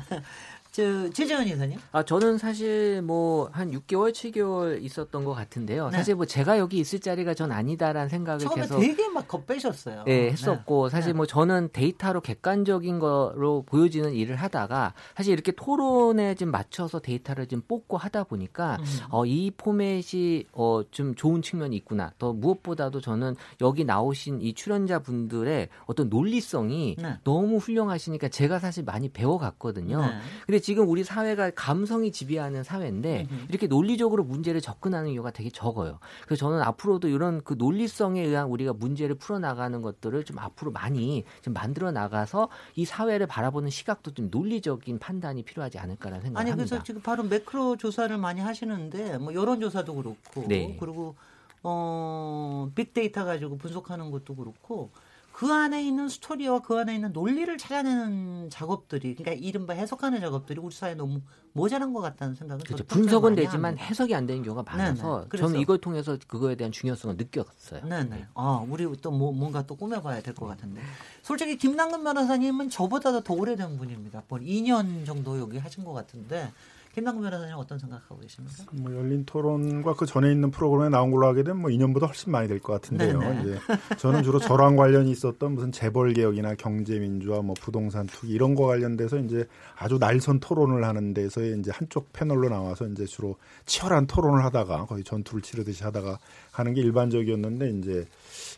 저 최재원 이사님? 아 저는 사실 뭐 한 6개월, 7개월 있었던 것 같은데요. 네. 사실 뭐 제가 여기 있을 자리가 전 아니다라는 생각을 처음에 계속 되게 막 겁빼셨어요. 네, 했었고 네. 사실 뭐 저는 데이터로 객관적인 거로 보여지는 일을 하다가 사실 이렇게 토론에 좀 맞춰서 데이터를 좀 뽑고 하다 보니까 음. 어, 이 포맷이 어, 좀 좋은 측면이 있구나. 더 무엇보다도 저는 여기 나오신 이 출연자 분들의 어떤 논리성이 네. 너무 훌륭하시니까 제가 사실 많이 배워갔거든요. 네. 근데 지금 우리 사회가 감성이 지배하는 사회인데 이렇게 논리적으로 문제를 접근하는 이유가 되게 적어요. 그래서 저는 앞으로도 이런 그 논리성에 의한 우리가 문제를 풀어나가는 것들을 좀 앞으로 많이 좀 만들어 나가서 이 사회를 바라보는 시각도 좀 논리적인 판단이 필요하지 않을까라는 생각을 아니, 합니다. 그래서 지금 바로 매크로 조사를 많이 하시는데 뭐 여론 조사도 그렇고 네. 그리고 어 빅데이터 가지고 분석하는 것도 그렇고 그 안에 있는 스토리와 그 안에 있는 논리를 찾아내는 작업들이 그러니까 이른바 해석하는 작업들이 우리 사회에 너무 모자란 것 같다는 생각은 그렇죠. 분석은 되지만 합니다. 해석이 안 되는 경우가 많아서 네네. 저는 이걸 통해서 그거에 대한 중요성을 느꼈어요. 네네. 네. 아 우리 또 뭐, 뭔가 또 꾸며봐야 될 것 같은데 솔직히 김남근 변호사님은 저보다도 더 오래된 분입니다. 뭐 2년 정도 여기 하신 것 같은데 김남근 변호사님 어떤 생각하고 계십니까? 뭐 열린 토론과 그 전에 있는 프로그램에 나온 걸로 하게 되면 뭐 2년보다 훨씬 많이 될 것 같은데요. 이제 저는 주로 저랑 관련이 있었던 무슨 재벌 개혁이나 경제 민주화, 뭐 부동산 투기 이런 거 관련돼서 이제 아주 날선 토론을 하는 데서 이제 한쪽 패널로 나와서 이제 주로 치열한 토론을 하다가 거의 전투를 치르듯이 하다가 하는 게 일반적이었는데 이제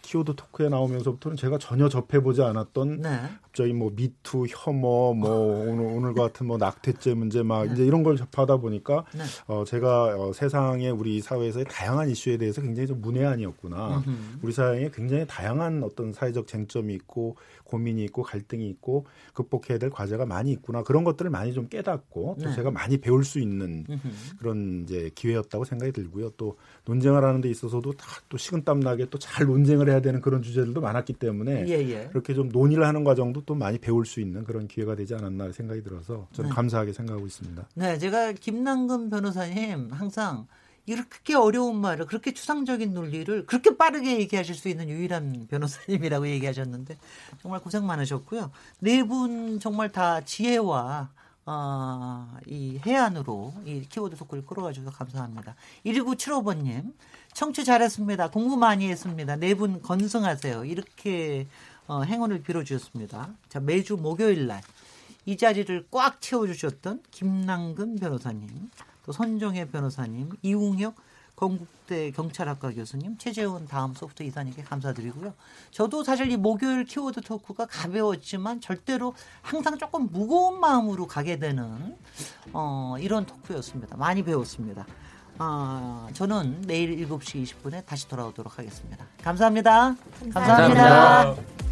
키워드 토크에 나오면서부터는 제가 전혀 접해보지 않았던 네. 갑자기 뭐 미투 혐오 뭐 [LAUGHS] 오늘 오늘 같은 뭐 낙태죄 문제 막 네. 이제 이런 걸 접하다 보니까 네. 어 제가 어 세상에 우리 사회에서의 다양한 이슈에 대해서 굉장히 좀 문외한이었구나. 우리 사회에 굉장히 다양한 어떤 사회적 쟁점이 있고 고민이 있고 갈등이 있고 극복해야 될 과제가 많이 있구나. 그런 것들을 많이 좀 깨닫고 또 네. 제가 많이 배울 수 있는 그런 이제 기회였다고 생각이 들고요. 또 논쟁을 하는 데 있어서도 다 또 식은땀 나게 또 잘 논쟁을 해야 되는 그런 주제들도 많았기 때문에 예, 예. 그렇게 좀 논의를 하는 과정도 또 많이 배울 수 있는 그런 기회가 되지 않았나 생각이 들어서 저는 네. 감사하게 생각하고 있습니다. 네, 제가 김남근 변호사님 항상 이렇게 어려운 말을 그렇게 추상적인 논리를 그렇게 빠르게 얘기하실 수 있는 유일한 변호사님이라고 [LAUGHS] 얘기하셨는데 정말 고생 많으셨고요. 네 분 정말 다 지혜와 어, 이 해안으로 이 키워드 토크를 끌어가지고 감사합니다. 1975번님, 청취 잘했습니다. 공부 많이 했습니다. 네 분 건승하세요. 이렇게 어, 행운을 빌어주셨습니다. 자, 매주 목요일 날 이 자리를 꽉 채워주셨던 김남근 변호사님, 또 손정혜 변호사님, 이웅혁 건국대 경찰학과 교수님, 최재훈 다음 소프트 이사님께 감사드리고요. 저도 사실 이 목요일 키워드 토크가 가벼웠지만 절대로 항상 조금 무거운 마음으로 가게 되는 어, 이런 토크였습니다. 많이 배웠습니다. 어, 저는 내일 7시 20분에 다시 돌아오도록 하겠습니다. 감사합니다. 감사합니다. 감사합니다.